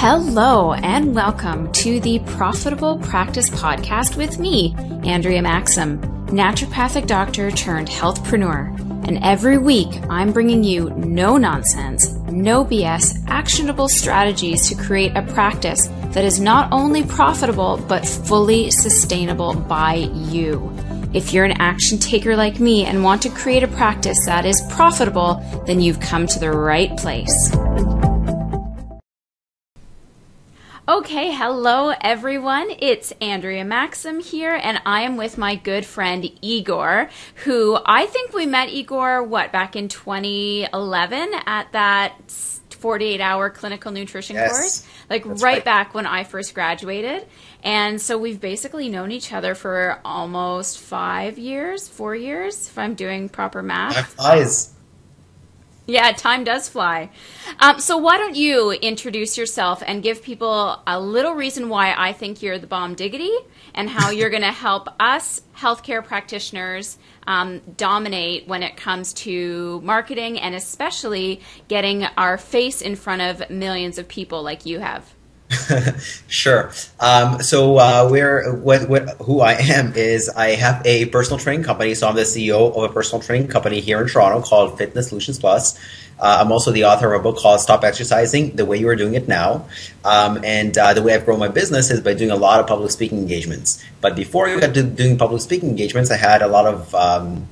Hello, and welcome to the Profitable Practice Podcast with me, Andrea Maxim, naturopathic doctor turned healthpreneur. And every week, I'm bringing you no nonsense, no BS, actionable strategies to create a practice that is not only profitable, but fully sustainable by you. If you're an action taker like me and want to create a practice that is profitable, then you've come to the right place. Okay, hello everyone. It's Andrea Maxim here, and I am with my good friend Igor, who I think we met Igor, what, back in 2011 at that 48 hour clinical nutrition yes, course? Like right, right back when I first graduated. And so we've basically known each other for almost five years, four years, if I'm doing proper math. Time flies. Yeah, time does fly. Um, so why don't you introduce yourself and give people a little reason why I think you're the bomb diggity and how you're going to help us healthcare practitioners um, dominate when it comes to marketing and especially getting our face in front of millions of people like you have. sure. Um, so uh, where what, what who I am is I have a personal training company. So I'm the CEO of a personal training company here in Toronto called Fitness Solutions Plus. Uh, I'm also the author of a book called Stop Exercising: The Way You Are Doing It Now. Um, and uh, the way I've grown my business is by doing a lot of public speaking engagements. But before I got to doing public speaking engagements, I had a lot of um,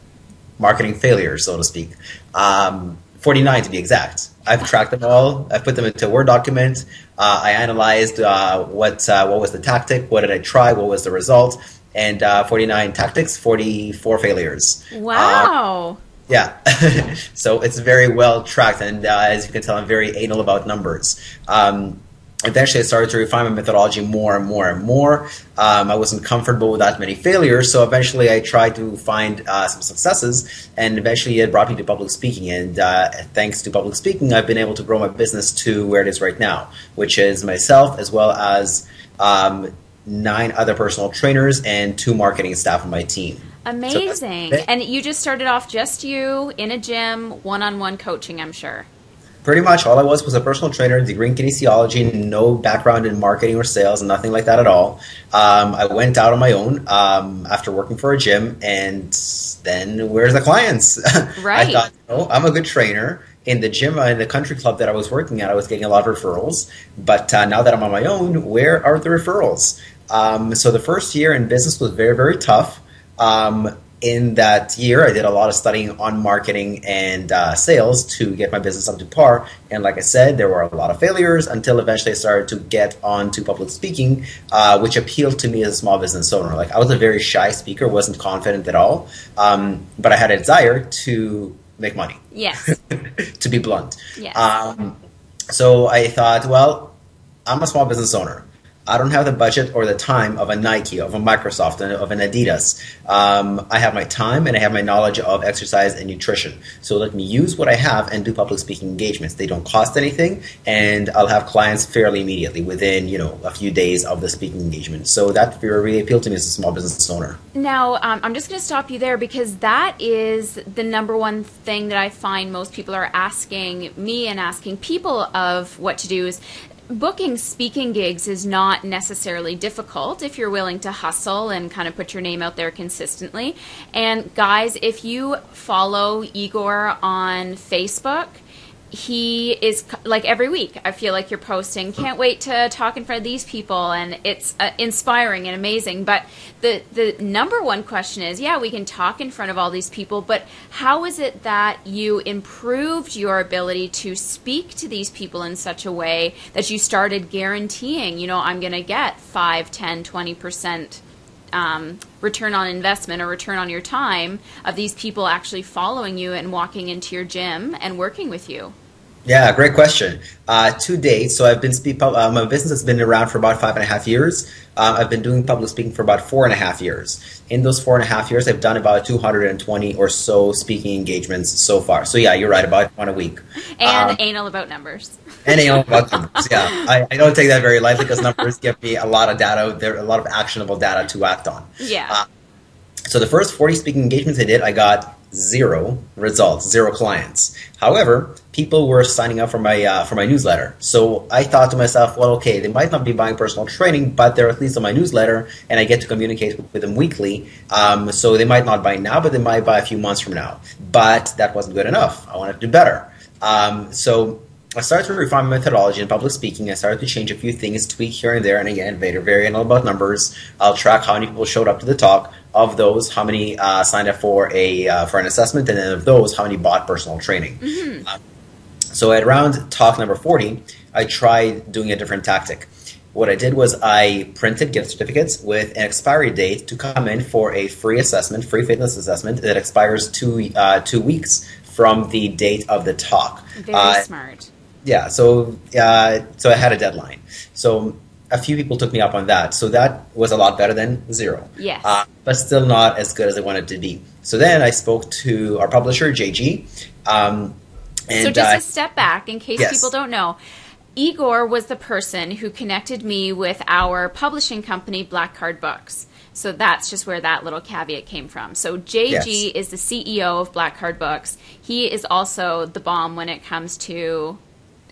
marketing failures, so to speak. Um, 49 to be exact. I've tracked them all. I've put them into a Word document. Uh, I analyzed uh, what uh, what was the tactic, what did I try, what was the result, and uh, 49 tactics, 44 failures. Wow. yeah, so it's very well tracked, and uh, as you can tell, I'm very anal about numbers. Um, eventually I started to refine my methodology more and more and more. Um, I wasn't comfortable with that many failures, so eventually I tried to find uh, some successes, and eventually it brought me to public speaking. And uh, thanks to public speaking, I've been able to grow my business to where it is right now, which is myself as well as um, nine other personal trainers and two marketing staff on my team. Amazing. So and you just started off just you in a gym, one on one coaching, I'm sure pretty much all I was was a personal trainer, degree in kinesiology, no background in marketing or sales, and nothing like that at all. Um, I went out on my own um, after working for a gym, and then where's the clients? Right. I thought, oh, I'm a good trainer. In the gym, uh, in the country club that I was working at, I was getting a lot of referrals. But uh, now that I'm on my own, where are the referrals? Um, so the first year in business was very, very tough. Um, in that year, I did a lot of studying on marketing and uh, sales to get my business up to par. And like I said, there were a lot of failures until eventually I started to get onto public speaking, uh, which appealed to me as a small business owner. Like I was a very shy speaker, wasn't confident at all, um, but I had a desire to make money. Yes. to be blunt. Yes. Um, so I thought, well, I'm a small business owner. I don't have the budget or the time of a Nike, of a Microsoft, of an Adidas. Um, I have my time and I have my knowledge of exercise and nutrition. So let me use what I have and do public speaking engagements. They don't cost anything, and I'll have clients fairly immediately within you know a few days of the speaking engagement. So that really appealed to me as a small business owner. Now um, I'm just going to stop you there because that is the number one thing that I find most people are asking me and asking people of what to do is booking speaking gigs is not necessarily difficult if you're willing to hustle and kind of put your name out there consistently. And guys, if you follow Igor on Facebook, he is like every week i feel like you're posting can't wait to talk in front of these people and it's uh, inspiring and amazing but the the number one question is yeah we can talk in front of all these people but how is it that you improved your ability to speak to these people in such a way that you started guaranteeing you know i'm going to get 5 10 20% um, return on investment or return on your time of these people actually following you and walking into your gym and working with you? Yeah, great question. Uh, to date, so I've been speak. Uh, my business has been around for about five and a half years. Uh, I've been doing public speaking for about four and a half years. In those four and a half years, I've done about 220 or so speaking engagements so far. So yeah, you're right, about one a week. And um, anal about numbers. And anal about numbers. Yeah, I, I, don't take that very lightly because numbers give me a lot of data. There, a lot of actionable data to act on. Yeah. Uh, so the first 40 speaking engagements I did, I got zero results, zero clients. However, people were signing up for my uh, for my newsletter. So I thought to myself, well, okay, they might not be buying personal training, but they're at least on my newsletter, and I get to communicate with, them weekly. Um, so they might not buy now, but they might buy a few months from now. But that wasn't good enough. I wanted to do better. Um, so I started to refine my methodology in public speaking. I started to change a few things, tweak here and there, and again, very, very all about numbers. I'll track how many people showed up to the talk. Of those, how many uh, signed up for a uh, for an assessment, and then of those, how many bought personal training. Mm-hmm. Um, so at round talk number 40, I tried doing a different tactic. What I did was I printed gift certificates with an expiry date to come in for a free assessment, free fitness assessment that expires two uh, two weeks from the date of the talk. Very Uh, smart. yeah, so uh, so I had a deadline. So a few people took me up on that. So that was a lot better than zero. Yes. Uh, but still not as good as I wanted to be. So then I spoke to our publisher, JG. Um, and so just uh, a step back in case yes. people don't know. Igor was the person who connected me with our publishing company, Black Card Books. So that's just where that little caveat came from. So JG Yes. is the CEO of Black Card Books. He is also the bomb when it comes to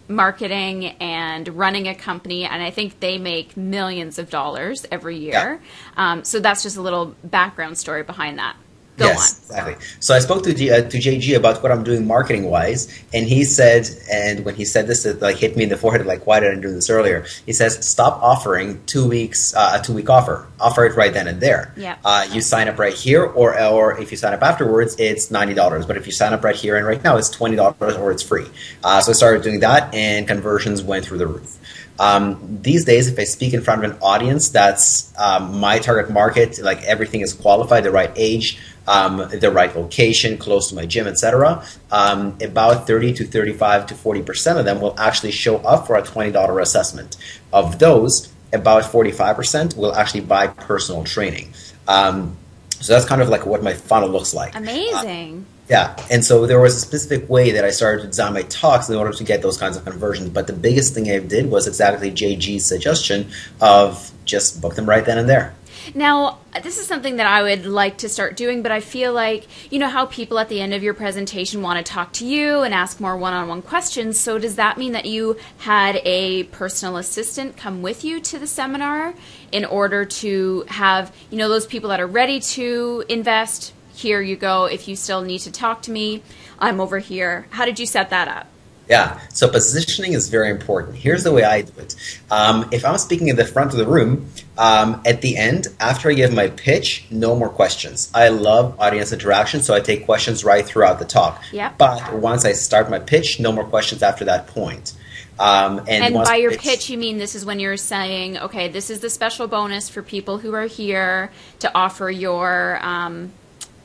marketing and running a company, and I think they make millions of dollars every year. Um, so that's just a little background story behind that. Go yes, exactly. So I spoke to uh, to JG about what I'm doing marketing wise, and he said, and when he said this, it like hit me in the forehead, like why didn't I do this earlier? He says, stop offering two weeks uh, a two week offer. Offer it right then and there. Yeah. Uh, you sign up right here, or or if you sign up afterwards, it's ninety dollars. But if you sign up right here and right now, it's twenty dollars or it's free. Uh, so I started doing that, and conversions went through the roof. Um, these days, if I speak in front of an audience that's um, my target market, like everything is qualified, the right age, um, the right location, close to my gym, etc., um, about 30 to 35 to 40 percent of them will actually show up for a $20 assessment. Of those, about 45 percent will actually buy personal training. Um, so that's kind of like what my funnel looks like. Amazing. Yeah, and so there was a specific way that I started to design my talks in order to get those kinds of conversions. But the biggest thing I did was exactly JG's suggestion of just book them right then and there. Now, this is something that I would like to start doing, but I feel like, you know, how people at the end of your presentation want to talk to you and ask more one on one questions. So, does that mean that you had a personal assistant come with you to the seminar in order to have, you know, those people that are ready to invest? Here you go. If you still need to talk to me, I'm over here. How did you set that up? Yeah, so positioning is very important. Here's the way I do it. Um, if I'm speaking in the front of the room, um, at the end, after I give my pitch, no more questions. I love audience interaction, so I take questions right throughout the talk. Yep. But once I start my pitch, no more questions after that point. Um, and And by your pitch, you mean this is when you're saying, okay, this is the special bonus for people who are here to offer your um,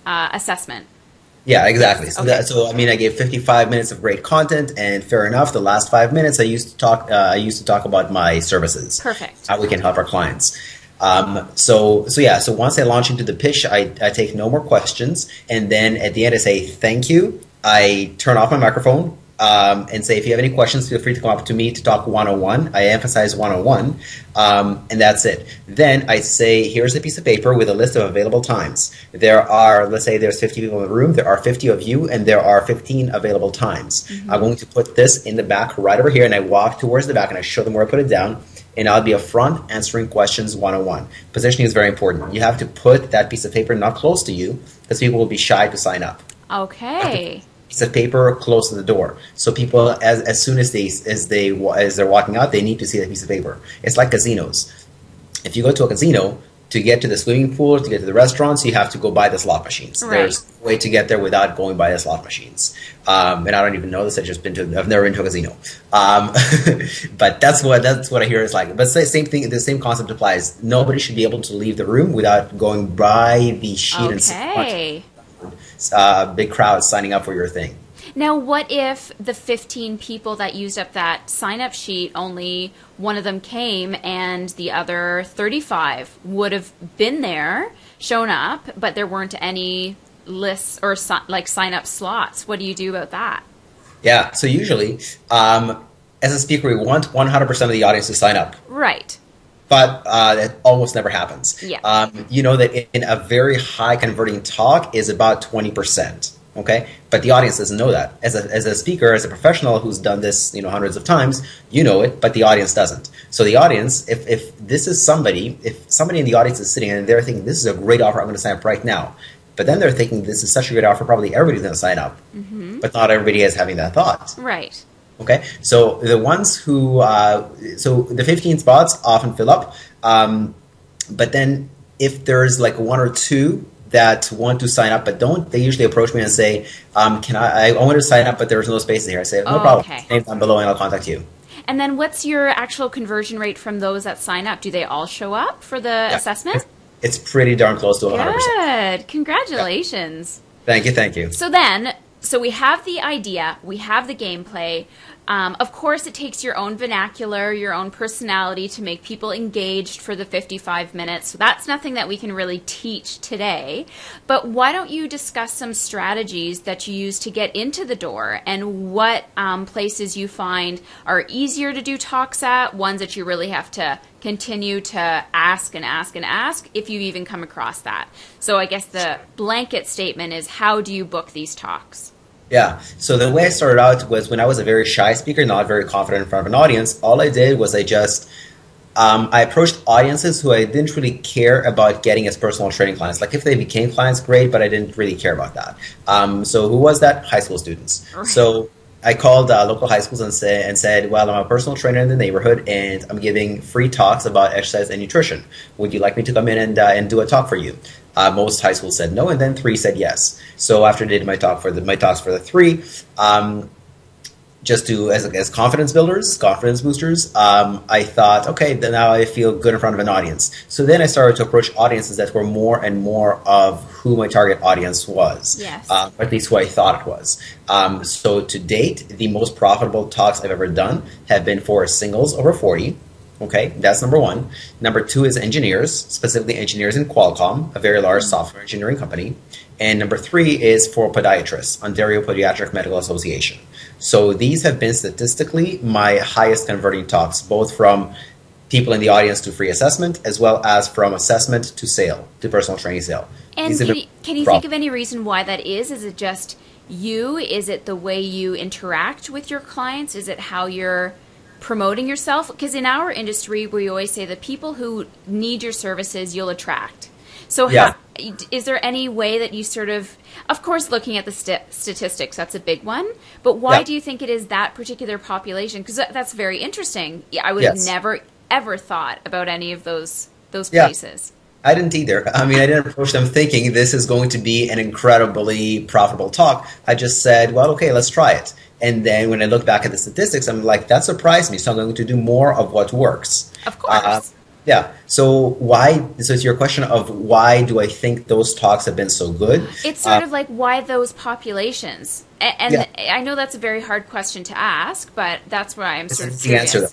uh, assessment. Yeah, exactly. So, Okay. that, so I mean, I gave 55 minutes of great content, and fair enough. The last five minutes, I used to talk. Uh, I used to talk about my services, Perfect. how we can help our clients. Um, so, so yeah. So once I launch into the pitch, I, I take no more questions, and then at the end, I say thank you. I turn off my microphone um, and say, if you have any questions, feel free to come up to me to talk 101. I emphasize 101, um, and that's it. Then I say, here's a piece of paper with a list of available times. There are, let's say there's 50 people in the room, there are 50 of you, and there are 15 available times. I'm going to put this in the back right over here, and I walk towards the back and I show them where I put it down. And I'll be up front answering questions one on one. Positioning is very important. You have to put that piece of paper not close to you because people will be shy to sign up Okay. Piece of paper close to the door. So people, as, as soon as they as they as they're walking out, they need to see that piece of paper. It's like casinos. If you go to a casino to get to the swimming pool, to get to the restaurants, you have to go by the slot machines. Right. There's no way to get there without going by the slot machines. Um, and I don't even know this. I've just been to. I've never been to a casino. Um, but that's what that's what I hear is like. But sa- same thing. The same concept applies. Nobody should be able to leave the room without going by the sheet Okay. Uh, big crowd signing up for your thing. Now, what if the 15 people that used up that sign up sheet, only one of them came and the other 35 would have been there, shown up, but there weren't any lists or like sign up slots? What do you do about that? Yeah. So usually, um, as a speaker, we want 100% of the audience to sign up, Right. But uh, that almost never happens. Yeah. Um, you know that in a very high converting talk is about 20%. Okay, but the audience doesn't know that. As a, as a speaker, as a professional who's done this, you know, hundreds of times, you know it, but the audience doesn't. So the audience, if, if this is somebody, if somebody in the audience is sitting and they're thinking, this is a great offer, I'm going to sign up right now. But then they're thinking, this is such a great offer, probably everybody's going to sign up. Mm-hmm. But not everybody is having that thought. Right. Okay, so the ones who, uh, so the 15 spots often fill up, um, but then if there's like one or two that want to sign up but don't, they usually approach me and say, um, "Can I? I want to sign up, but there's no space here." I say, "No Oh, problem. okay. Name down below, and I'll contact you." And then what's your actual conversion rate from those that sign up? Do they all show up for the assessment? It's, pretty darn close to 100. percent Good. Congratulations. Thank you, thank you. So then, so we have the idea, we have the gameplay. Um, of course, it takes your own vernacular, your own personality to make people engaged for the 55 minutes. So that's nothing that we can really teach today. But why don't you discuss some strategies that you use to get into the door and what um, places you find are easier to do talks at, ones that you really have to continue to ask and ask and ask if you've even come across that. So I guess the blanket statement is how do you book these talks? Yeah. So the way I started out was when I was a very shy speaker, not very confident in front of an audience. All I did was I just um, I approached audiences who I didn't really care about getting as personal training clients. Like if they became clients, great, but I didn't really care about that. Um, so who was that? High school students. Right. So I called uh, local high schools and said, and said, well, I'm a personal trainer in the neighborhood, and I'm giving free talks about exercise and nutrition. Would you like me to come in and uh, and do a talk for you? Uh, most high schools said no, and then three said yes. So after I did my talk for the my talks for the three, um, just to as, as confidence builders, confidence boosters, um, I thought, okay, then now I feel good in front of an audience. So then I started to approach audiences that were more and more of who my target audience was, Yes. uh, or at least who I thought it was. Um, so to date, the most profitable talks I've ever done have been for singles over forty. Okay, that's number one. Number two is engineers, specifically engineers in Qualcomm, a very large mm-hmm. software engineering company. And number three is for podiatrists, Ontario Podiatric Medical Association. So these have been statistically my highest converting talks, both from people in the audience to free assessment, as well as from assessment to sale, to personal training sale. And can you, can you think of any reason why that is? Is it just you? Is it the way you interact with your clients? Is it how you're promoting yourself? Because in our industry, we always say the people who need your services, you'll attract. So, Yeah. how, is there any way that you sort of, of course, looking at the st- statistics, that's a big one. But why Yeah. do you think it is that particular population? Because that, that's very interesting. I would Yes. have never ever thought about any of those those Yeah. places. I didn't either. I mean, I didn't approach them thinking this is going to be an incredibly profitable talk. I just said, well, okay, let's try it. And then when I look back at the statistics, I'm like, that surprised me. So I'm going to do more of what works. Of course. Uh, yeah. So why? So it's your question of why do I think those talks have been so good? It's sort Uh, of like why those populations, and Yeah. I know that's a very hard question to ask, but that's where I'm It's sort of curious. answer.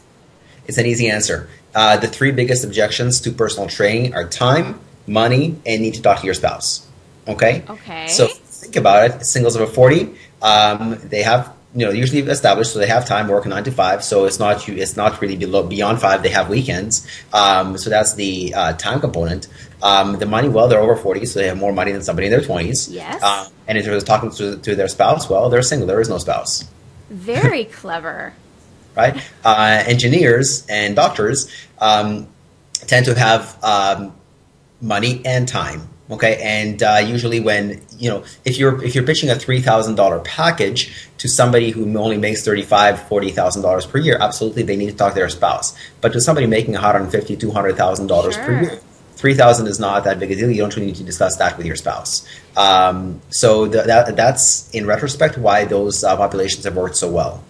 It's an easy answer. Uh, the three biggest objections to personal training are time, money, and need to talk to your spouse. Okay. Okay. So think about it. Singles over forty, um, they have you know usually established, so they have time working nine to five. So it's not you. It's not really below beyond five. They have weekends. Um, so that's the uh, time component. Um, the money, well, they're over forty, so they have more money than somebody in their twenties. Yes. Uh, and in terms of talking to, to their spouse, well, they're single. There is no spouse Very clever. right? Uh, engineers and doctors um, tend to have um, money and time. Okay, and uh, usually when you know if you're if you're pitching a three thousand dollar package to somebody who only makes thirty five forty thousand dollars per year, absolutely they need to talk to their spouse. But to somebody making one hundred fifty two hundred thousand dollars per Sure. year, three thousand is not that big a deal. You don't really need to discuss that with your spouse. Um, so th- that that's in retrospect why those uh, populations have worked so well.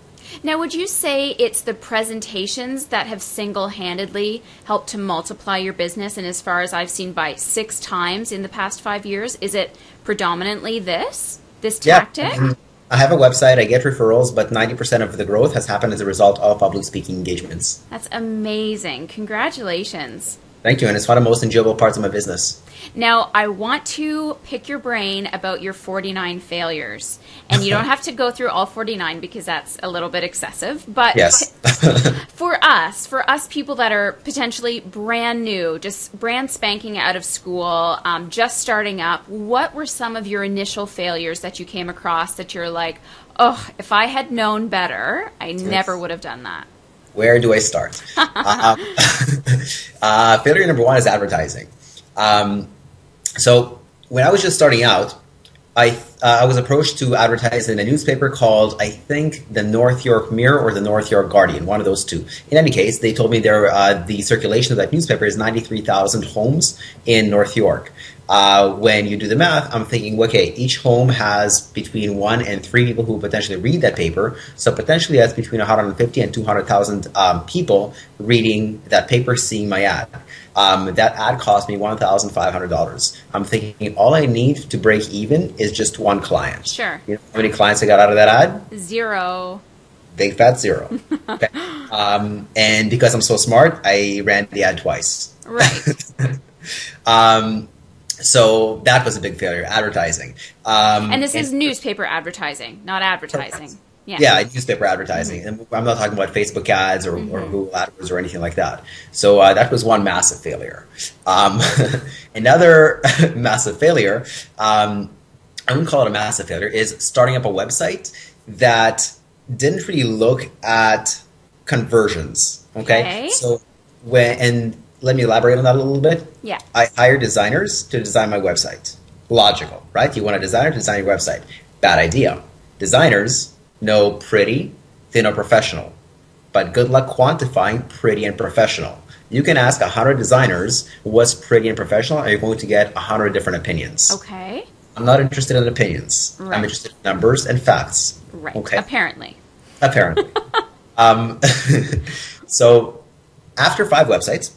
Now, would you say it's the presentations that have single handedly helped to multiply your business? And as far as I've seen by six times in the past five years, is it predominantly this? This tactic? Mhm. I have a website. I get referrals, but ninety percent of the growth has happened as a result of public speaking engagements. That's amazing. Congratulations. Thank you, and it's one of the most enjoyable parts of my business. Now, I want to pick your brain about your 49 failures. And you don't have to go through all 49 because that's a little bit excessive. But Yes. for us, for us people that are potentially brand new, just brand spanking out of school, um, just starting up, what were some of your initial failures that you came across that you're like, oh, if I had known better, I never would have done that? Where do I start? um, uh, failure number one is advertising. Um, so when I was just starting out, I uh, I was approached to advertise in a newspaper called I think the North York Mirror or the North York Guardian, one of those two. In any case, they told me there uh, the circulation of that newspaper is ninety three thousand homes in North York. Uh, when you do the math, I'm thinking, okay, each home has between one and three people who potentially read that paper. So potentially that's between 150 and 200,000 um, people reading that paper, seeing my ad. Um, that ad cost me $1,500. I'm thinking all I need to break even is just one client. Sure. You know how many clients I got out of that ad? Zero. Big fat zero. okay. um, and because I'm so smart, I ran the ad twice. Right. Um, so that was a big failure, advertising. Um, And this is newspaper advertising, not advertising. Yeah. Yeah, newspaper advertising. And I'm not talking about Facebook ads or, or Google AdWords or anything like that. So uh, that was one massive failure. Um, another massive failure, um, I wouldn't call it a massive failure, is starting up a website that didn't really look at conversions. Okay. Okay. So when, and let me elaborate on that a little bit. Yeah. I hire designers to design my website. Logical, right? You want a designer to design your website. Bad idea. Designers know pretty, they know professional. But good luck quantifying pretty and professional. You can ask 100 designers what's pretty and professional, and you're going to get 100 different opinions. Okay. I'm not interested in opinions. Right. I'm interested in numbers and facts. Right. Okay. Apparently. Apparently. um, so after five websites,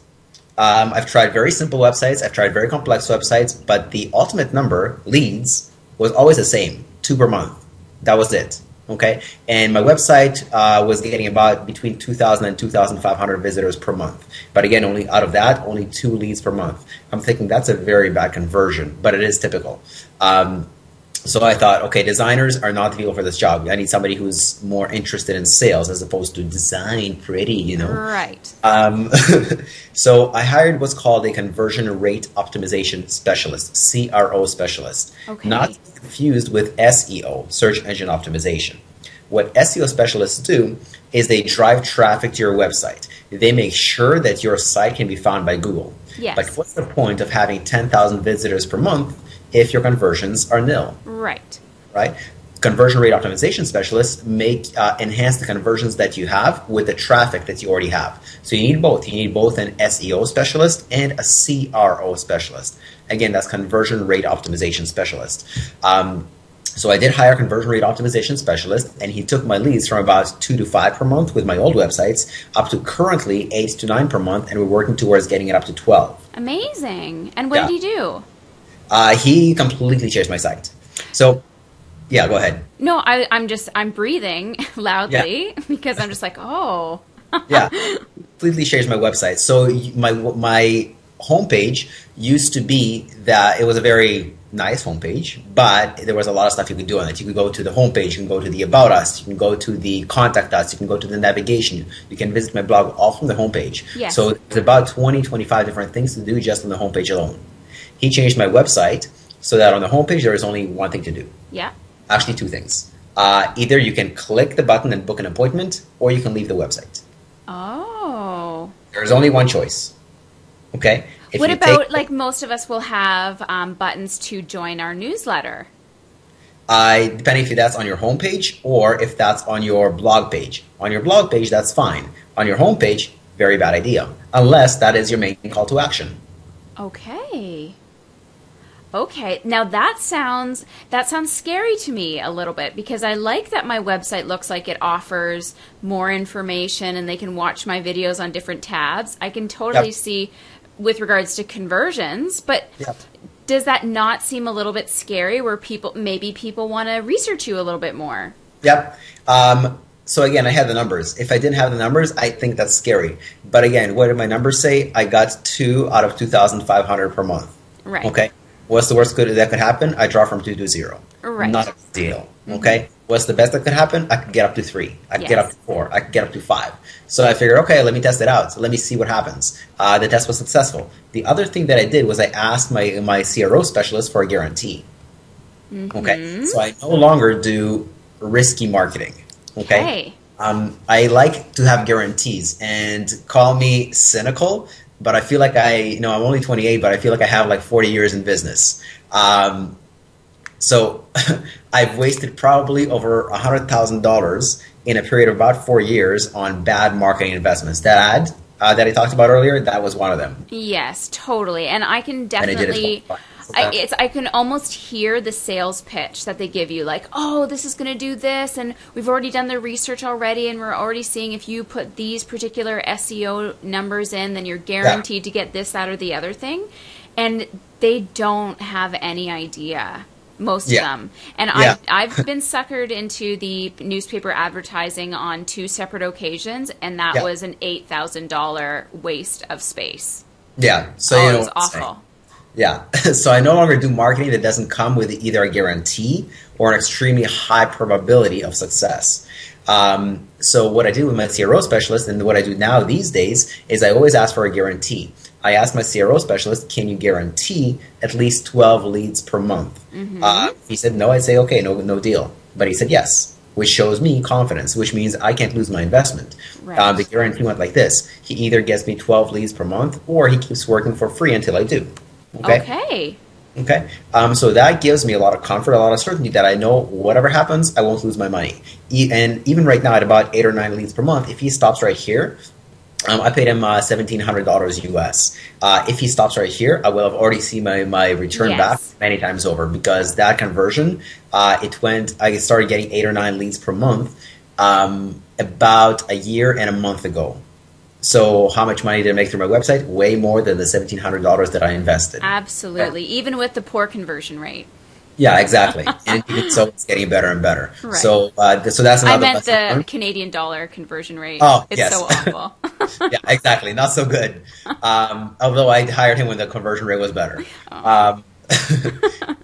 um, I've tried very simple websites, I've tried very complex websites, but the ultimate number, leads, was always the same two per month. That was it. Okay. And my website uh, was getting about between 2,000 and 2,500 visitors per month. But again, only out of that, only two leads per month. I'm thinking that's a very bad conversion, but it is typical. Um, so I thought, okay, designers are not the people for this job. I need somebody who's more interested in sales as opposed to design pretty, you know. Right. Um, so I hired what's called a conversion rate optimization specialist, CRO specialist. Okay. Not confused with SEO, search engine optimization. What SEO specialists do is they drive traffic to your website. They make sure that your site can be found by Google. Yes. But what's the point of having 10,000 visitors per month if your conversions are nil? Right. right? Conversion rate optimization specialists make uh, enhance the conversions that you have with the traffic that you already have. So you need both. You need both an SEO specialist and a CRO specialist. Again, that's conversion rate optimization specialist. Um, so I did hire a conversion rate optimization specialist, and he took my leads from about two to five per month with my old websites up to currently eight to nine per month, and we're working towards getting it up to twelve. Amazing. And what Yeah. did he do? Uh, he completely changed my site. So, yeah, go ahead. No, I, I'm just I'm breathing loudly because I'm just like, oh, yeah, completely changed my website. So my my homepage used to be that it was a very nice homepage, but there was a lot of stuff you could do on it. You could go to the homepage, you can go to the about us, you can go to the contact us, you can go to the navigation, you can visit my blog all from the homepage. Yes. So there's about 20, 25 different things to do just on the homepage alone. He changed my website so that on the homepage there is only one thing to do yeah. actually two things. Uh, either you can click the button and book an appointment, or you can leave the website. Oh. There's only one choice. Okay. If what about take- like most of us will have um, buttons to join our newsletter? Uh, depending if that's on your homepage or if that's on your blog page. On your blog page, that's fine. On your homepage, very bad idea. Unless that is your main call to action. Okay. Okay. Now that sounds that sounds scary to me a little bit because I like that my website looks like it offers more information and they can watch my videos on different tabs. I can totally Yep. see with regards to conversions, but Yep. does that not seem a little bit scary where people maybe people want to research you a little bit more? Yep. Um, so again, I had the numbers. If I didn't have the numbers, I think that's scary. But again, what did my numbers say? I got two out of two thousand five hundred per month. Right. Okay. What's the worst could that could happen? I draw from two to zero. Right. Not a big deal. Okay. What's the best that could happen? I could get up to three. I could get up to four. I could get up to five. So I figured, okay, let me test it out. So let me see what happens. Uh, the test was successful. The other thing that I did was I asked my my CRO specialist for a guarantee. Okay. So I no longer do risky marketing. Okay. Okay. Um, I like to have guarantees and call me cynical, but I feel like I, you know, I'm only 28, but I feel like I have like 40 years in business. Um, so I've wasted probably over $100,000 in a period of about four years on bad marketing investments. That ad uh, that I talked about earlier, that was one of them. Yes, totally. And I can And I did it definitely. twice. I, it's, I can almost hear the sales pitch that they give you, like, oh, this is going to do this, and we've already done the research already, and we're already seeing if you put these particular SEO numbers in, then you're guaranteed to get this, that, or the other thing. And they don't have any idea, most Yeah. of them. And Yeah. I've, I've been suckered into the newspaper advertising on two separate occasions, and that Yeah. was an $8,000 waste of space. Yeah. So oh, you it was awful. Yeah. so I no longer do marketing that doesn't come with either a guarantee or an extremely high probability of success. Um, so what I do with my CRO specialist and what I do now these days is I always ask for a guarantee. I ask my CRO specialist, can you guarantee at least 12 leads per month? Uh, he said no. I'd say, okay, no, no deal. But he said yes, which shows me confidence, which means I can't lose my investment. Right. Um, the guarantee went like this. He either gets me 12 leads per month or he keeps working for free until I do. Okay. Okay. Okay. Um, so that gives me a lot of comfort, a lot of certainty that I know whatever happens, I won't lose my money. E- and even right now, at about eight or nine leads per month, if he stops right here, um, I paid him uh, seventeen hundred dollars US. Uh, if he stops right here, I will have already seen my, my return Yes. back many times over because that conversion, uh, it went. I started getting eight or nine leads per month um, about a year and a month ago. So how much money did I make through my website? Way more than the seventeen hundred dollars that I invested. Absolutely. Even with the poor conversion rate. Yeah, exactly. and even so it's getting better and better. Right. So, uh, so that's I another. meant the learned. Canadian dollar conversion rate. Oh, it's yes. so awful. yeah, exactly. Not so good. Um, although I hired him when the conversion rate was better. Oh. Um,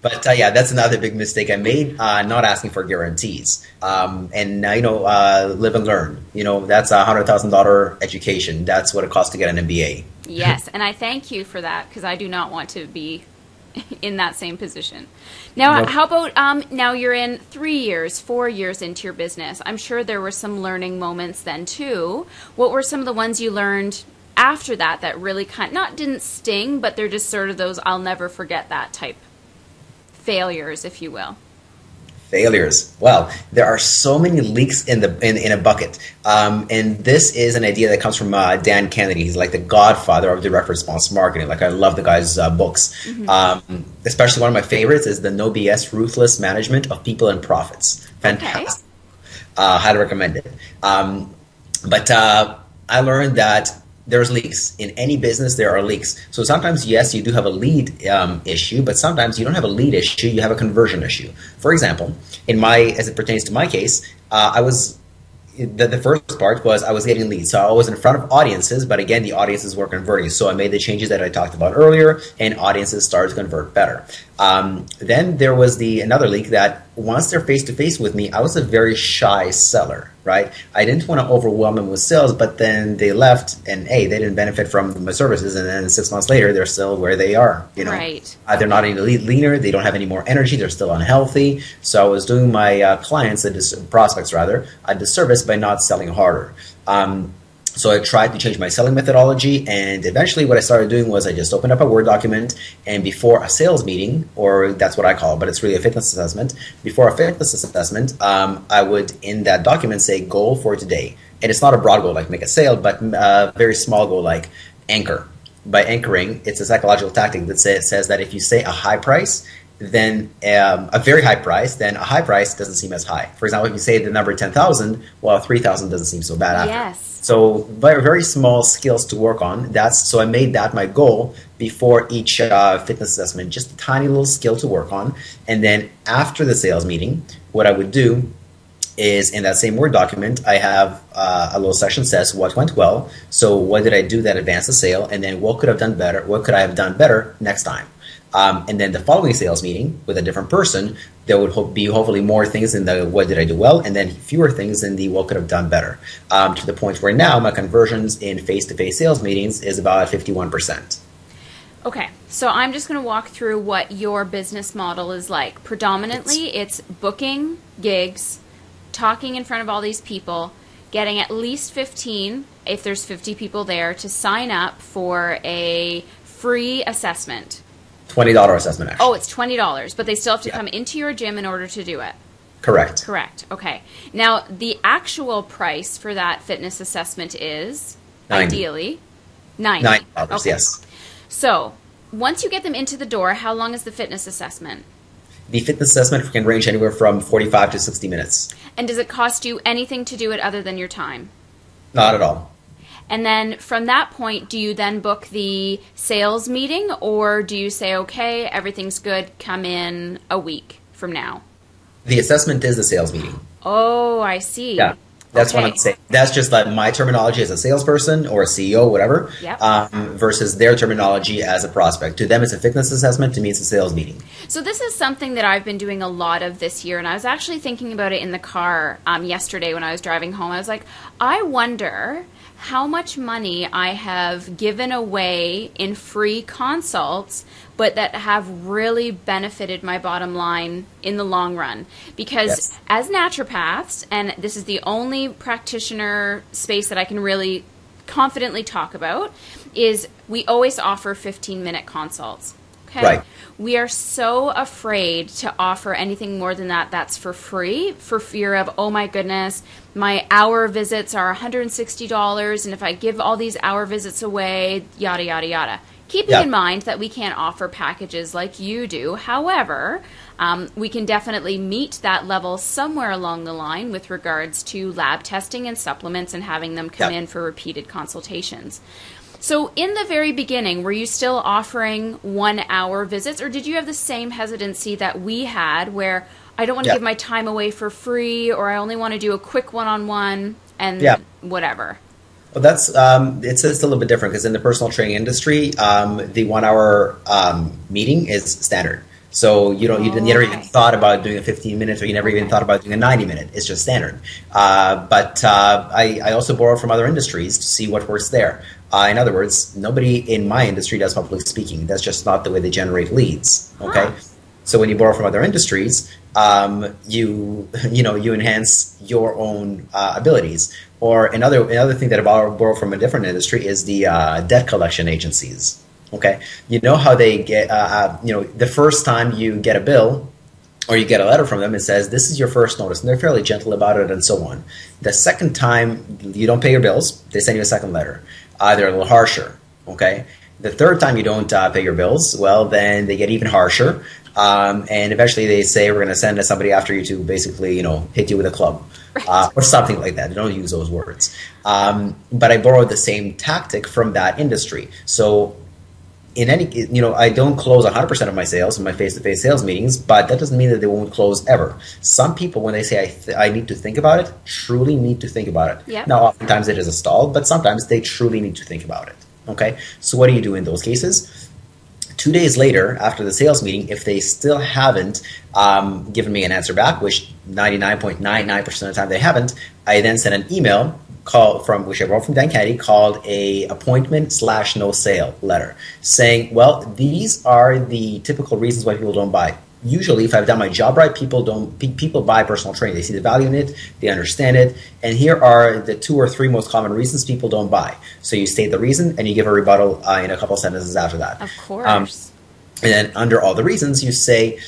but uh, yeah, that's another big mistake I made. Uh, not asking for guarantees. Um, and uh, you know, uh, live and learn. You know, that's a hundred thousand dollar education. That's what it costs to get an MBA. yes, and I thank you for that because I do not want to be in that same position. Now, Nope. how about um, now you're in three years, four years into your business? I'm sure there were some learning moments then too. What were some of the ones you learned after that that really kind not didn't sting, but they're just sort of those I'll never forget that type failures, if you will. failures. Well, there are so many leaks in the in, in a bucket, um, and this is an idea that comes from uh, Dan Kennedy. He's like the godfather of direct response marketing. Like I love the guy's uh, books. Um, especially one of my favorites is the No BS Ruthless Management of People and Profits. Fantastic. Uh, highly recommend it. Um, but uh, I learned that there's leaks in any business. There are leaks. So sometimes, yes, you do have a lead um, issue, but sometimes you don't have a lead issue. You have a conversion issue. For example, in my as it pertains to my case, uh, I was the, the first part was I was getting leads. So I was in front of audiences, but again, the audiences were converting. So I made the changes that I talked about earlier, and audiences started to convert better. Um, then there was the another leak that once they're face to face with me, I was a very shy seller, right? I didn't want to overwhelm them with sales, but then they left, and hey, they didn't benefit from my services, and then six months later, they're still where they are. You know, Right. uh, they're not any le- leaner. They don't have any more energy. They're still unhealthy. So I was doing my uh, clients, a dis- prospects rather, a disservice by not selling harder. Um, so I tried to change my selling methodology, and eventually, what I started doing was I just opened up a Word document, and before a sales meeting, or that's what I call it, but it's really a fitness assessment. Before a fitness assessment, um, I would in that document say goal for today, and it's not a broad goal like make a sale, but a very small goal like anchor by anchoring, it's a psychological tactic that say, says that if you say a high price, then um, a very high price, then a high price doesn't seem as high. For example, if you say the number 10,000, well, 3,000 doesn't seem so bad after. Yes. So very, very small skills to work on. That's so I made that my goal before each uh, fitness assessment, just a tiny little skill to work on. And then after the sales meeting, what I would do is in that same Word document, I have uh, a little section says what went well. So what did I do that advanced the sale, and then what could I have done better? What could I have done better next time? Um, and then the following sales meeting with a different person, there would ho- be hopefully more things in the what did I do well, and then fewer things in the what could have done better. Um, to the point where now my conversions in face-to-face sales meetings is about fifty-one percent. Okay, so I'm just going to walk through what your business model is like. Predominantly, it's booking gigs, talking in front of all these people, getting at least 15, if there's 50 people there, to sign up for a free assessment. Twenty dollar assessment. Actually. Oh, it's $20, but they still have to Yeah. come into your gym in order to do it. correct. Correct. Okay. Now, the actual price for that fitness assessment is 90. ideally 90 Nine dollars. Okay. Yes. So, once you get them into the door, how long is the fitness assessment? The fitness assessment can range anywhere from forty-five to sixty minutes. And does it cost you anything to do it other than your time? Not at all. And then from that point, do you then book the sales meeting or do you say, okay, everything's good, come in a week from now? The assessment is the sales meeting. Oh, I see. Yeah. That's what I'm saying. That's just like my terminology as a salesperson or a CEO, whatever, Yep. um, versus their terminology as a prospect. To them, it's a fitness assessment. To me, it's a sales meeting. So this is something that I've been doing a lot of this year, and I was actually thinking about it in the car um, yesterday when I was driving home. I was like, I wonder how much money I have given away in free consults, but that have really benefited my bottom line in the long run. Because Yes. as naturopaths, and this is the only practitioner space that I can really confidently talk about, is we always offer 15 minute consults. Okay. Right. We are so afraid to offer anything more than that that's for free for fear of, oh my goodness, my hour visits are $160, and if I give all these hour visits away, yada, yada, yada. Keeping Yeah. in mind that we can't offer packages like you do. However, um, we can definitely meet that level somewhere along the line with regards to lab testing and supplements and having them come Yeah. in for repeated consultations. So, in the very beginning, were you still offering one hour visits, or did you have the same hesitancy that we had where I don't want to Yeah. give my time away for free, or I only want to do a quick one on one and whatever? Well, that's um, it's, it's a little bit different because in the personal training industry, um, the one-hour um, meeting is standard. So you don't you never even thought about doing a 15 minutes, or you never even thought about doing a 90 minute. It's just standard. Uh, but uh, I, I also borrow from other industries to see what works there. Uh, in other words, nobody in my industry does public speaking. That's just not the way they generate leads. Okay. Huh. So when you borrow from other industries, um, you you know you enhance your own uh, abilities. Or another another thing that I borrow, from a different industry is the uh, debt collection agencies. Okay, you know how they get uh, uh, you know the first time you get a bill or you get a letter from them, it says this is your first notice, and they're fairly gentle about it, and so on. The second time you don't pay your bills, they send you a second letter. Uh, they're a little harsher. Okay. The third time you don't uh, pay your bills, well, then they get even harsher, um, and eventually they say we're going to send somebody after you to basically, you know, hit you with a club. Uh, or something like that. They don't use those words. Um, but I borrowed the same tactic from that industry. So in any you know i don't close 100% of my sales in my face-to-face sales meetings but that doesn't mean that they won't close ever some people when they say i, th- I need to think about it truly need to think about it Yep. now oftentimes it is a stall but sometimes they truly need to think about it okay so what do you do in those cases two days later after the sales meeting if they still haven't um, given me an answer back which 99.99% of the time they haven't i then send an email call from which I wrote from Dan Kennedy called a appointment slash no sale letter saying, well, these are the typical reasons why people don't buy. Usually, if I've done my job right, people don't people buy personal training. They see the value in it, they understand it, and here are the two or three most common reasons people don't buy. So you state the reason and you give a rebuttal uh, in a couple sentences after that. Of course. Um, and then under all the reasons, you say,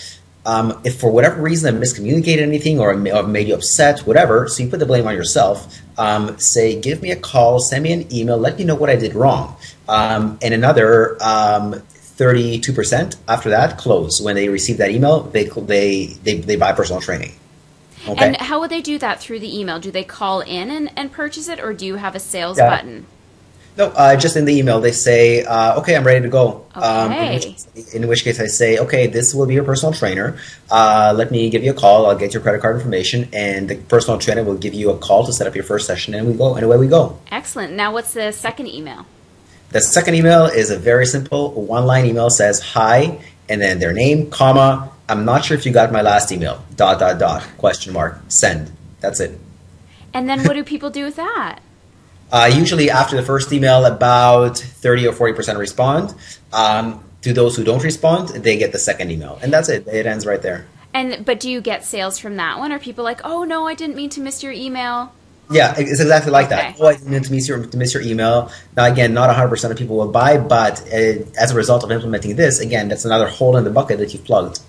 um, if for whatever reason I miscommunicated anything or made you upset, whatever, so you put the blame on yourself, um, say, give me a call, send me an email, let me know what I did wrong. Um, and another um, 32% after that, close. When they receive that email, they, they, they, they buy personal training. Okay? And how would they do that through the email? Do they call in and, and purchase it, or do you have a sales Yeah. button? No, uh, just in the email they say, uh, "Okay, I'm ready to go." Um, in, Okay. which, in which case I say, "Okay, this will be your personal trainer. Uh, let me give you a call. I'll get your credit card information, and the personal trainer will give you a call to set up your first session, and we go, and away we go." Excellent. Now, what's the second email? The second email is a very simple one-line email. Says hi, and then their name, comma. I'm not sure if you got my last email. Dot dot dot. Question mark. Send. That's it. And then what do people do with that? Uh, usually, after the first email, about 30 or 40% respond. Um, to those who don't respond, they get the second email. And that's it. It ends right there. And but do you get sales from that one? Are people like, oh no, I didn't mean to miss your email? Yeah, it's exactly like that. Okay. Oh, I didn't mean to miss your, to miss your email. Now, again, not 100% of people will buy, but uh, as a result of implementing this, again, that's another hole in the bucket that you've plugged.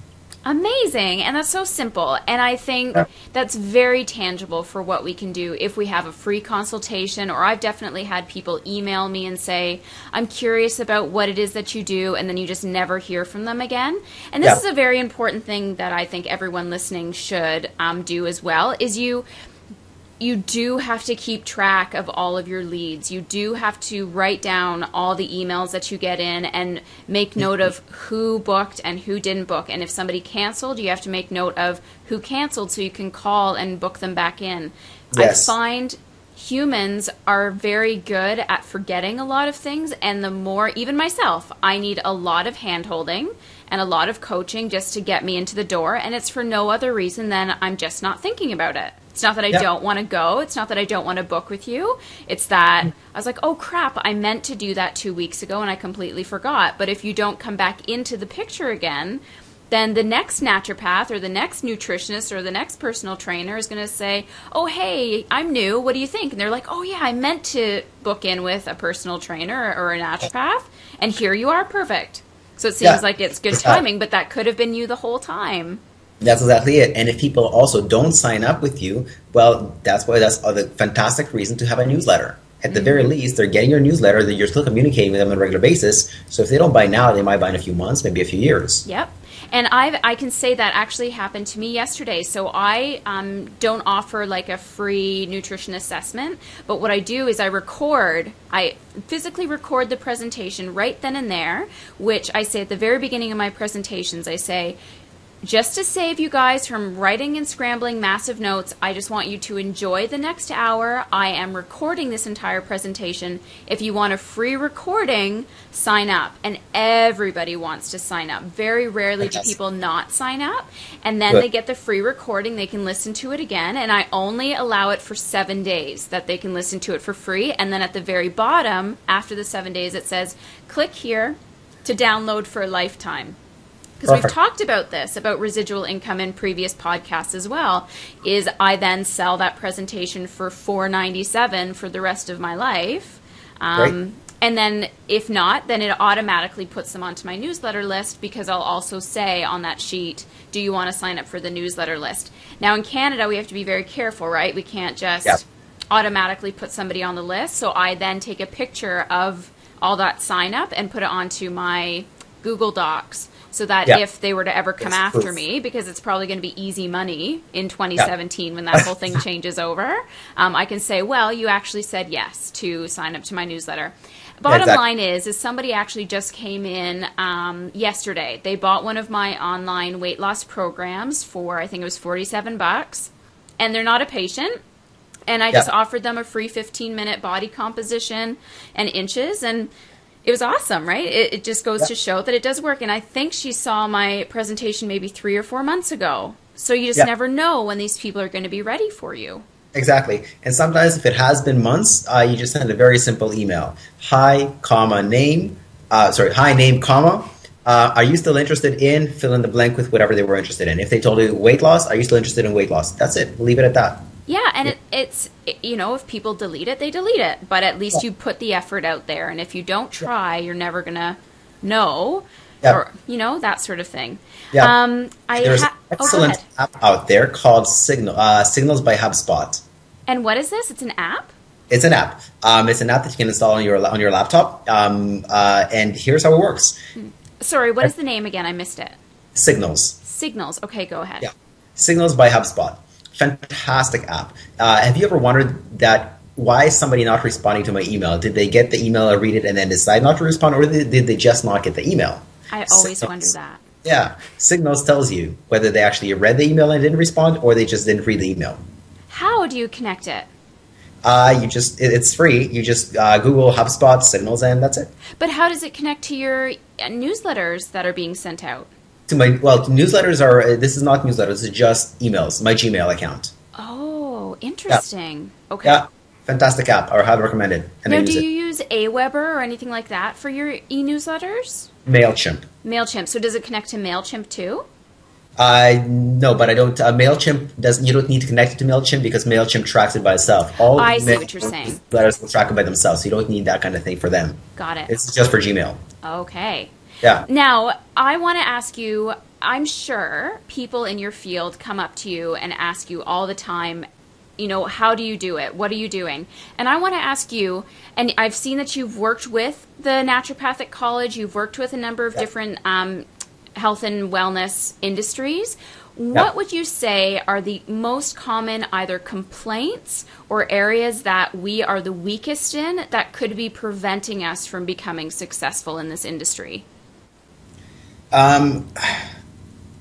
Amazing. And that's so simple. And I think Yeah. that's very tangible for what we can do if we have a free consultation. Or I've definitely had people email me and say, I'm curious about what it is that you do. And then you just never hear from them again. And this Yeah. is a very important thing that I think everyone listening should um, do as well is you you do have to keep track of all of your leads. You do have to write down all the emails that you get in and make mm-hmm. note of who booked and who didn't book. And if somebody canceled, you have to make note of who canceled so you can call and book them back in. Yes. I find humans are very good at forgetting a lot of things and the more even myself i need a lot of hand holding and a lot of coaching just to get me into the door and it's for no other reason than i'm just not thinking about it it's not that i Yeah. don't want to go it's not that i don't want to book with you it's that i was like oh crap i meant to do that two weeks ago and i completely forgot but if you don't come back into the picture again then the next naturopath or the next nutritionist or the next personal trainer is going to say, "Oh, hey, I'm new. What do you think?" And they're like, "Oh, yeah, I meant to book in with a personal trainer or a naturopath, and here you are, perfect." So it seems Yeah. like it's good timing, but that could have been you the whole time. That's exactly it. And if people also don't sign up with you, well, that's why that's a fantastic reason to have a newsletter. At the very least, they're getting your newsletter, that you're still communicating with them on a regular basis. So if they don't buy now, they might buy in a few months, maybe a few years. Yep. And I I can say that actually happened to me yesterday. So I um, don't offer like a free nutrition assessment, but what I do is I record, I physically record the presentation right then and there, which I say at the very beginning of my presentations. I say, just to save you guys from writing and scrambling massive notes, I just want you to enjoy the next hour. I am recording this entire presentation. If you want a free recording, sign up. And everybody wants to sign up. Very rarely do people not sign up. And then they get the free recording. They can listen to it again. And I only allow it for seven days that they can listen to it for free. And then at the very bottom, after the seven days, it says, click here to download for a lifetime because we've talked about this about residual income in previous podcasts as well is i then sell that presentation for 497 for the rest of my life. Um, and then if not then it automatically puts them onto my newsletter list because i'll also say on that sheet do you want to sign up for the newsletter list? Now in canada we have to be very careful right? We can't just automatically put somebody on the list. So i then take a picture of all that sign up and put it onto my google docs so that Yeah. if they were to ever come Yes, after proof. me because it's probably going to be easy money in 2017 when that whole thing changes over um, i can say well you actually said yes to sign up to my newsletter bottom exactly. line is is somebody actually just came in um, yesterday they bought one of my online weight loss programs for i think it was 47 bucks and they're not a patient and I just offered them a free 15 minute body composition and inches and it was awesome, right? It, it just goes Yeah. to show that it does work. And I think she saw my presentation maybe three or four months ago. So you just Yeah. never know when these people are going to be ready for you. Exactly. And sometimes if it has been months, uh, you just send a very simple email. Hi, comma, name. Uh, sorry, hi, name, comma. Uh, are you still interested in fill in the blank with whatever they were interested in? If they told you weight loss, are you still interested in weight loss? That's it. Leave it at that. Yeah, and it, it's you know if people delete it, they delete it. But at least Yeah. you put the effort out there, and if you don't try, you're never gonna know, Yeah. or you know that sort of thing. Yeah. Um, I There's ha- an oh, excellent ahead. app out there called Signal, uh, Signals by HubSpot. And what is this? It's an app. It's an app. Um, it's an app that you can install on your on your laptop. Um, uh, and here's how it works: Sorry, what is the name again? I missed it. Signals. Signals. Okay, go ahead. Yeah. Signals by HubSpot. Fantastic app. Uh, have you ever wondered that why is somebody not responding to my email? Did they get the email, read it, and then decide not to respond, or did, they just not get the email? I always wonder that. Yeah, Signals tells you whether they actually read the email and didn't respond, or they just didn't read the email. How do you connect it? Uh, you just it, it's free. You just uh, Google HubSpot Signals, and that's it. But how does it connect to your newsletters that are being sent out? To my well, newsletters are. Uh, this is not newsletters. It's just emails. My Gmail account. Oh, interesting. Yeah. Okay. Yeah, fantastic app. I highly recommend it. And now, do you it. use Aweber or anything like that for your e-newsletters? Mailchimp. Mailchimp. So does it connect to Mailchimp too? Uh, no, but I don't. Uh, Mailchimp doesn't. You don't need to connect it to Mailchimp because Mailchimp tracks it by itself. All I see what you're saying. Letters will track it by themselves. So you don't need that kind of thing for them. Got it. It's just for Gmail. Okay. Yeah. Now I want to ask you. I'm sure people in your field come up to you and ask you all the time. You know, how do you do it? What are you doing? And I want to ask you, and I've seen that you've worked with the Naturopathic College, you've worked with a number of different um, health and wellness industries. What yep. would you say are the most common either complaints or areas that we are the weakest in that could be preventing us from becoming successful in this industry? Um,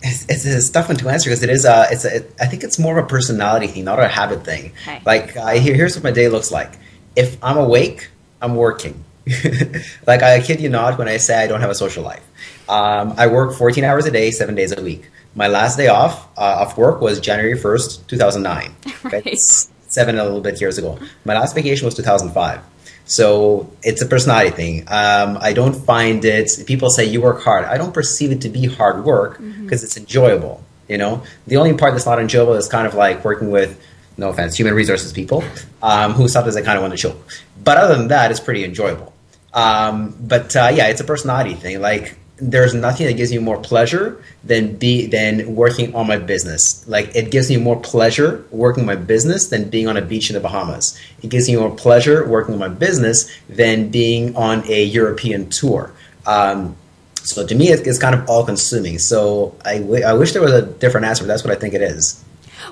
it's, it's, a tough one to answer because it is a, it's a, it, I think it's more of a personality thing, not a habit thing. Okay. Like, uh, here, here's what my day looks like. If I'm awake, I'm working. like, I kid you not when I say I don't have a social life. Um, I work 14 hours a day, seven days a week. My last day off uh, of work was January 1st, 2009. Right. Seven a little bit years ago. My last vacation was 2005. So it's a personality thing. Um, I don't find it. People say you work hard. I don't perceive it to be hard work because mm-hmm. it's enjoyable. You know, the only part that's not enjoyable is kind of like working with, no offense, human resources people um, who sometimes I kind of want to choke. But other than that, it's pretty enjoyable. Um, but uh, yeah, it's a personality thing. Like there's nothing that gives me more pleasure than be than working on my business. Like it gives me more pleasure working my business than being on a beach in the Bahamas. It gives me more pleasure working my business than being on a European tour. Um, so to me, it's kind of all consuming. So I, w- I wish there was a different answer, but that's what I think it is.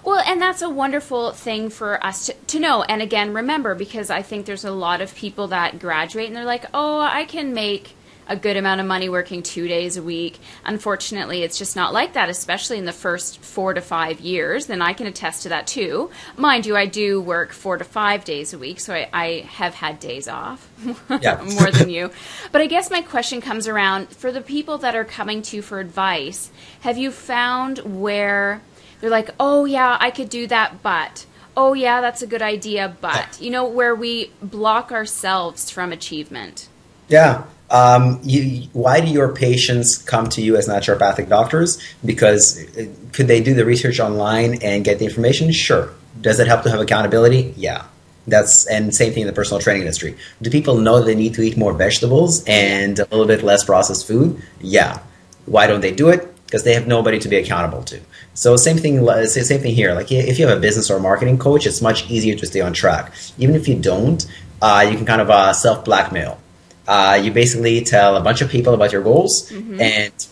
Well, and that's a wonderful thing for us to, to know. And again, remember, because I think there's a lot of people that graduate and they're like, oh, I can make a good amount of money working two days a week. Unfortunately, it's just not like that, especially in the first four to five years. Then I can attest to that too. Mind you, I do work four to five days a week, so I, I have had days off more than you. But I guess my question comes around for the people that are coming to you for advice, have you found where they're like, oh, yeah, I could do that, but oh yeah that's a good idea but you know where we block ourselves from achievement yeah um, you, why do your patients come to you as naturopathic doctors? Because uh, could they do the research online and get the information? Sure. Does it help to have accountability? Yeah. That's and same thing in the personal training industry. Do people know they need to eat more vegetables and a little bit less processed food? Yeah. Why don't they do it? Because they have nobody to be accountable to. So same thing. Same thing here. Like if you have a business or a marketing coach, it's much easier to stay on track. Even if you don't, uh, you can kind of uh, self blackmail uh, you basically tell a bunch of people about your goals, mm-hmm. and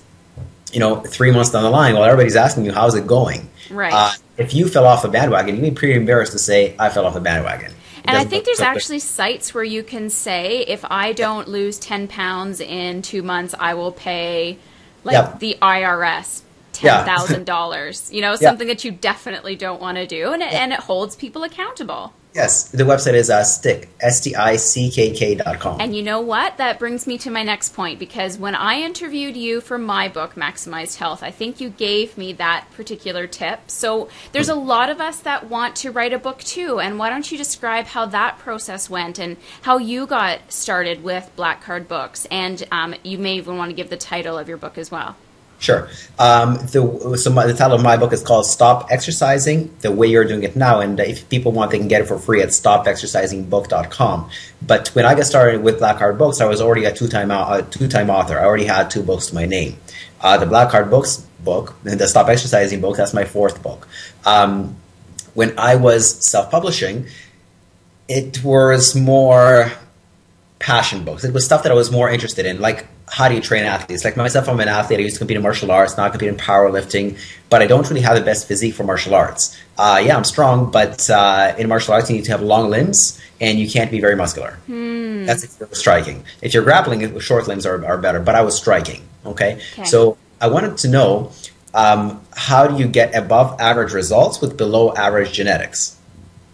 you know, three months down the line, while everybody's asking you how's it going, right? Uh, if you fell off the bandwagon, you'd be pretty embarrassed to say I fell off the bandwagon. And I think there's actually sites where you can say if I don't lose ten pounds in two months, I will pay like the IRS ten thousand yeah. dollars. You know, something yeah. that you definitely don't want to do, and it, and it holds people accountable. Yes, the website is uh, stick, S-T-I-C-K-K dot com. And you know what? That brings me to my next point because when I interviewed you for my book, Maximized Health, I think you gave me that particular tip. So there's a lot of us that want to write a book too. And why don't you describe how that process went and how you got started with Black Card Books? And um, you may even want to give the title of your book as well. Sure. Um, the, so my, the title of my book is called "Stop Exercising the Way You're Doing It Now," and if people want, they can get it for free at StopExercisingBook.com. But when I got started with Black Card Books, I was already a two-time uh, two-time author. I already had two books to my name. Uh, the Black Card Books book, the Stop Exercising book, that's my fourth book. Um, when I was self-publishing, it was more passion books. It was stuff that I was more interested in, like how do you train athletes? Like myself, I'm an athlete. I used to compete in martial arts, now I compete in powerlifting, but I don't really have the best physique for martial arts. Uh, yeah, I'm strong, but uh, in martial arts, you need to have long limbs and you can't be very muscular. Hmm. That's if you're striking. If you're grappling, short limbs are, are better, but I was striking. Okay? Okay. So I wanted to know um, how do you get above average results with below average genetics?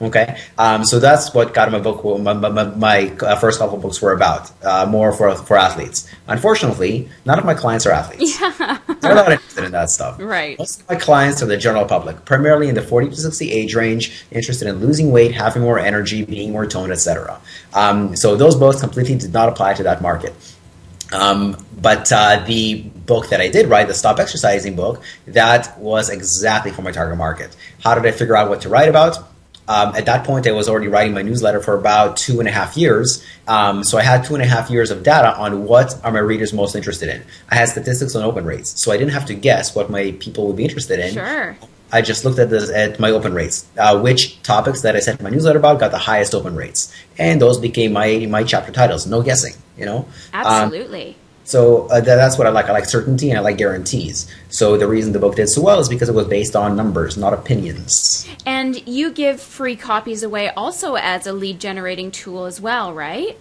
Okay, um, so that's what got my book. My, my, my first couple of books were about, uh, more for for athletes. Unfortunately, none of my clients are athletes. Yeah. They're not interested in that stuff. Right. Most of my clients are the general public, primarily in the 40 to 60 age range, interested in losing weight, having more energy, being more toned, etc. Um, so those books completely did not apply to that market. Um, but uh, the book that I did write, the Stop Exercising book, that was exactly for my target market. How did I figure out what to write about? Um, at that point, I was already writing my newsletter for about two and a half years. Um, so I had two and a half years of data on what are my readers most interested in. I had statistics on open rates, so I didn't have to guess what my people would be interested in. Sure. I just looked at, this, at my open rates, uh, which topics that I sent my newsletter about got the highest open rates, and those became my my chapter titles. No guessing, you know. Um, Absolutely. So uh, tha- that's what I like. I like certainty and I like guarantees. So the reason the book did so well is because it was based on numbers, not opinions. and you give free copies away also as a lead generating tool as well, right?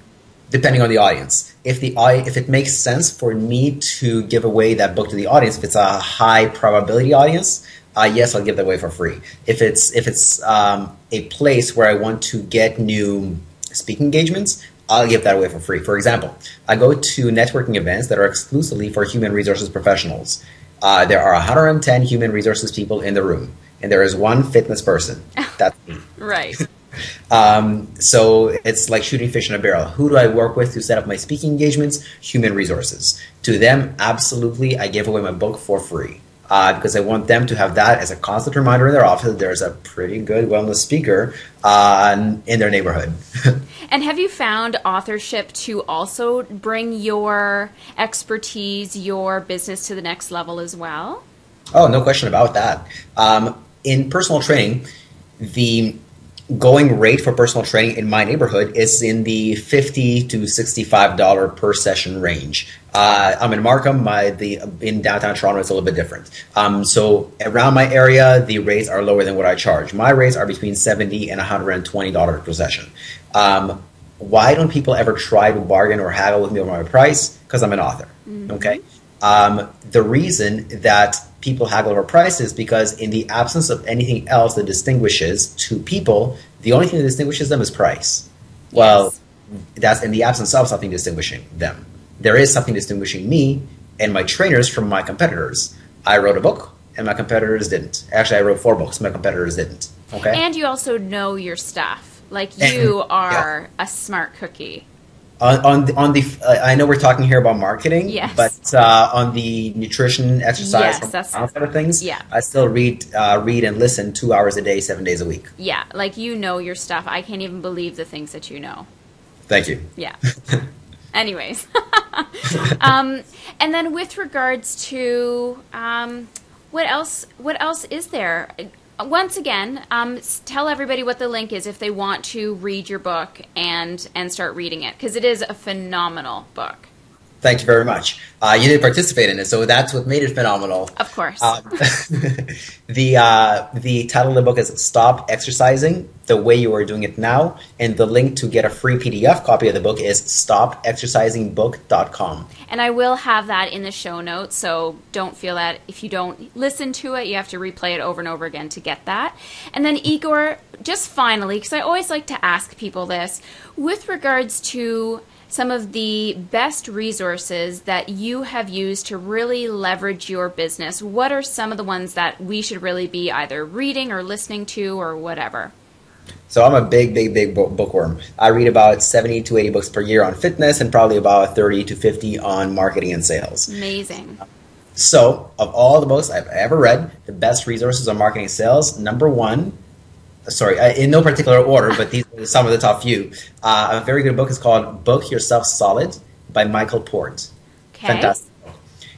Depending on the audience, if the if it makes sense for me to give away that book to the audience, if it's a high probability audience, uh, yes, I'll give that away for free. If it's if it's um, a place where I want to get new speaking engagements, I'll give that away for free. For example, I go to networking events that are exclusively for human resources professionals. Uh, there are 110 human resources people in the room, and there is one fitness person. That's me. Right. Um, so it's like shooting fish in a barrel. Who do I work with to set up my speaking engagements? Human resources. To them, absolutely, I give away my book for free. Uh, because I want them to have that as a constant reminder in their office that there's a pretty good wellness speaker uh, in their neighborhood. And have you found authorship to also bring your expertise, your business to the next level as well? Oh, no question about that. Um, in personal training, the going rate for personal training in my neighborhood is in the fifty to sixty-five dollar per session range. Uh, I'm in Markham. My the in downtown Toronto, it's a little bit different. Um, so around my area, the rates are lower than what I charge. My rates are between seventy and one hundred and twenty dollars per session. Um, why don't people ever try to bargain or haggle with me over my price? Because I'm an author. Okay. Um, the reason that people haggle over price is because, in the absence of anything else that distinguishes two people, the only thing that distinguishes them is price. Well, Yes. that's in the absence of something distinguishing them. There is something distinguishing me and my trainers from my competitors. I wrote a book, and my competitors didn't. Actually, I wrote four books. My competitors didn't. Okay. And you also know your stuff. Like you And- are a smart cookie. on on the, on the uh, I know we're talking here about marketing, Yes. but uh, on the nutrition, exercise, Yes, outside of things, yeah. I still read uh, read and listen two hours a day, seven days a week. Yeah, like you know your stuff. I can't even believe the things that you know. Thank you. Yeah. Anyways, um, and then with regards to um, what else? What else is there? Once again, um, tell everybody what the link is if they want to read your book and and start reading it because it is a phenomenal book. Thank you very much. Uh, you did participate in it, so that's what made it phenomenal. Of course. Um, the uh, the title of the book is "Stop Exercising the Way You Are Doing It Now," and the link to get a free PDF copy of the book is StopExercisingBook.com. And I will have that in the show notes, so don't feel that if you don't listen to it, you have to replay it over and over again to get that. And then, Igor, just finally, because I always like to ask people this, with regards to some of the best resources that you have used to really leverage your business, what are some of the ones that we should really be either reading or listening to or whatever? So I'm a big, big, big bookworm. I read about 70 to 80 books per year on fitness and probably about 30 to 50 on marketing and sales. Amazing. So, of all the books I've ever read, the best resources on marketing and sales, number one, sorry, uh, in no particular order, but these are some of the top few. Uh, a very good book is called Book Yourself Solid by Michael Port. Okay. Fantastic.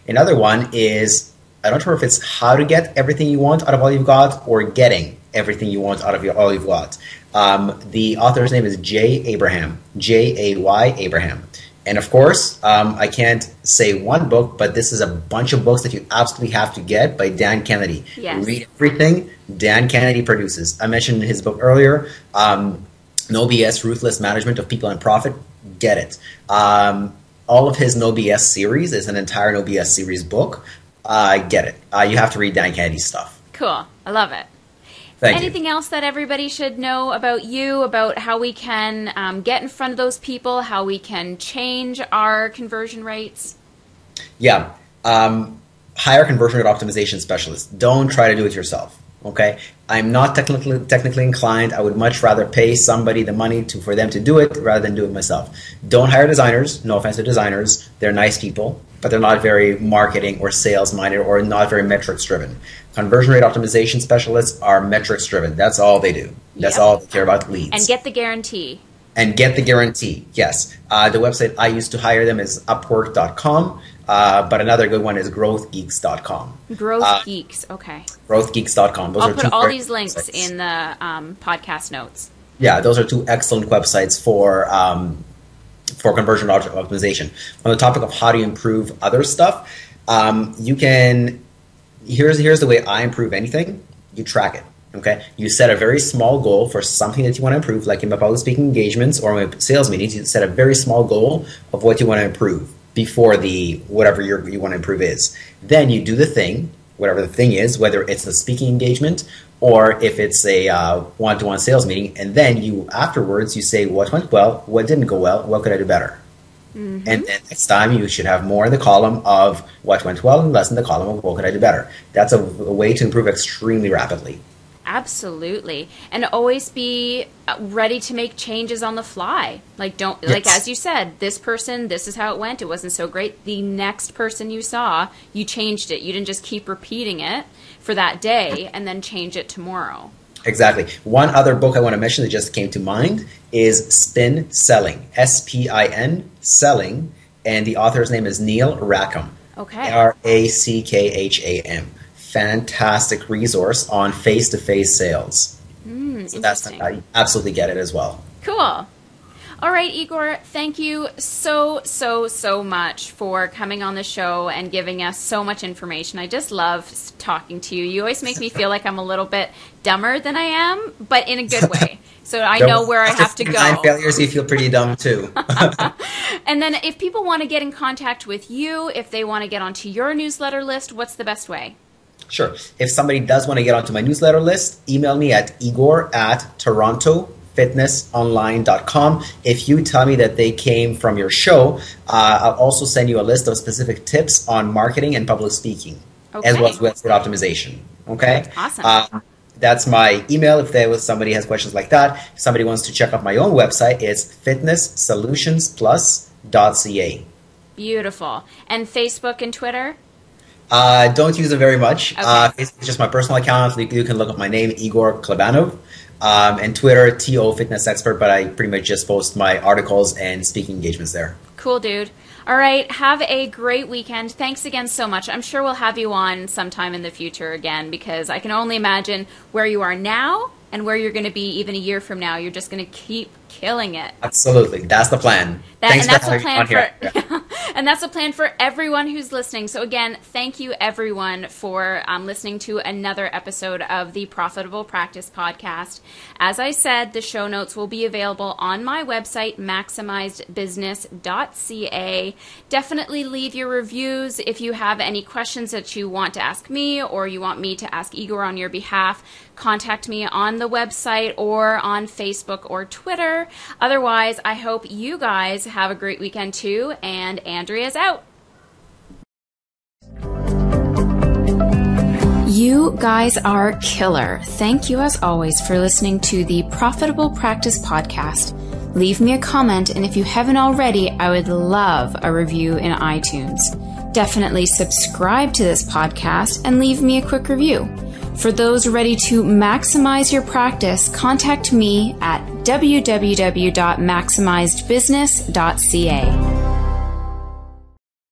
Another one is, I don't know if it's how to get everything you want out of all you've got or getting everything you want out of your, all you've got. Um, the author's name is Jay Abraham, J A Y Abraham. And of course, um, I can't say one book, but this is a bunch of books that you absolutely have to get by Dan Kennedy. Yes. Read everything Dan Kennedy produces. I mentioned his book earlier, um, No BS Ruthless Management of People and Profit. Get it. Um, all of his No BS series is an entire No BS series book. Uh, get it. Uh, you have to read Dan Kennedy's stuff. Cool. I love it. Thank Anything you. else that everybody should know about you, about how we can um, get in front of those people, how we can change our conversion rates? Yeah. Um, hire conversion rate optimization specialists. Don't try to do it yourself. Okay. I'm not technically technically inclined. I would much rather pay somebody the money to for them to do it rather than do it myself. Don't hire designers. No offense to designers. They're nice people, but they're not very marketing or sales minded or not very metrics driven. Conversion rate optimization specialists are metrics driven. That's all they do. That's Yep. all they care about leads And get the guarantee. and get the guarantee. Yes. Uh, the website I use to hire them is upwork.com, uh, but another good one is growthgeeks.com. Growth Uh, Geeks. Okay. Growthgeeks.com. Those I'll are put two all these links websites. in the um, podcast notes. Yeah, those are two excellent websites for um, for conversion op- optimization. On the topic of how to improve other stuff, um, you can. Here's here's the way I improve anything. You track it. Okay, you set a very small goal for something that you want to improve, like in my public speaking engagements or my sales meetings. You set a very small goal of what you want to improve before the whatever you want to improve is. Then you do the thing, whatever the thing is, whether it's the speaking engagement or if it's a uh, one-to-one sales meeting, and then you afterwards you say what went well, what didn't go well, what could I do better. And then next time you should have more in the column of what went well and less in the column of what could I do better. That's a, a way to improve extremely rapidly. Absolutely. And always be uh, ready to make changes on the fly. Like don't like as you said, this person, this is how it went. It wasn't so great. The next person you saw, you changed it. You didn't just keep repeating it for that day and then change it tomorrow. Exactly. One other book I want to mention that just came to mind is Spin Selling. S P I N Selling, and the author's name is Neil Rackham. Okay. R A C K H A M. Fantastic resource on face to face sales. Hmm, So that's. I absolutely get it as well. Cool. All right, Igor, thank you so, so, so much for coming on the show and giving us so much information. I just love talking to you. You always make me feel like I'm a little bit dumber than I am, but in a good way. So I know where I have to go. failures, you feel pretty dumb too. And then if people want to get in contact with you, if they want to get onto your newsletter list, what's the best way? Sure. If somebody does want to get onto my newsletter list, email me at igor at torontofitnessonline.com. If you tell me that they came from your show, uh, I'll also send you a list of specific tips on marketing and public speaking, as well as website optimization. Okay? Awesome. Um, that's my email if there was somebody has questions like that. If somebody wants to check out my own website, it's fitnesssolutionsplus.ca. Beautiful. And Facebook and Twitter? Uh, don't use them very much. Okay. Uh, it's just my personal account. You, you can look up my name, Igor Klibanov, um, and Twitter, TO Fitness Expert. But I pretty much just post my articles and speaking engagements there. Cool, dude. All right. Have a great weekend. Thanks again so much. I'm sure we'll have you on sometime in the future again because I can only imagine where you are now and where you're going to be even a year from now. You're just going to keep killing it. Absolutely, that's the plan. That, Thanks and that's for the having plan on for, here. and that's the plan for everyone who's listening. So again, thank you everyone for um, listening to another episode of the Profitable Practice Podcast. As I said, the show notes will be available on my website, maximizedbusiness.ca. Definitely leave your reviews if you have any questions that you want to ask me or you want me to ask Igor on your behalf. Contact me on the website or on Facebook or Twitter. Otherwise, I hope you guys have a great weekend too. And Andrea's out. You guys are killer. Thank you as always for listening to the Profitable Practice Podcast. Leave me a comment, and if you haven't already, I would love a review in iTunes. Definitely subscribe to this podcast and leave me a quick review. For those ready to maximize your practice, contact me at www.maximizedbusiness.ca.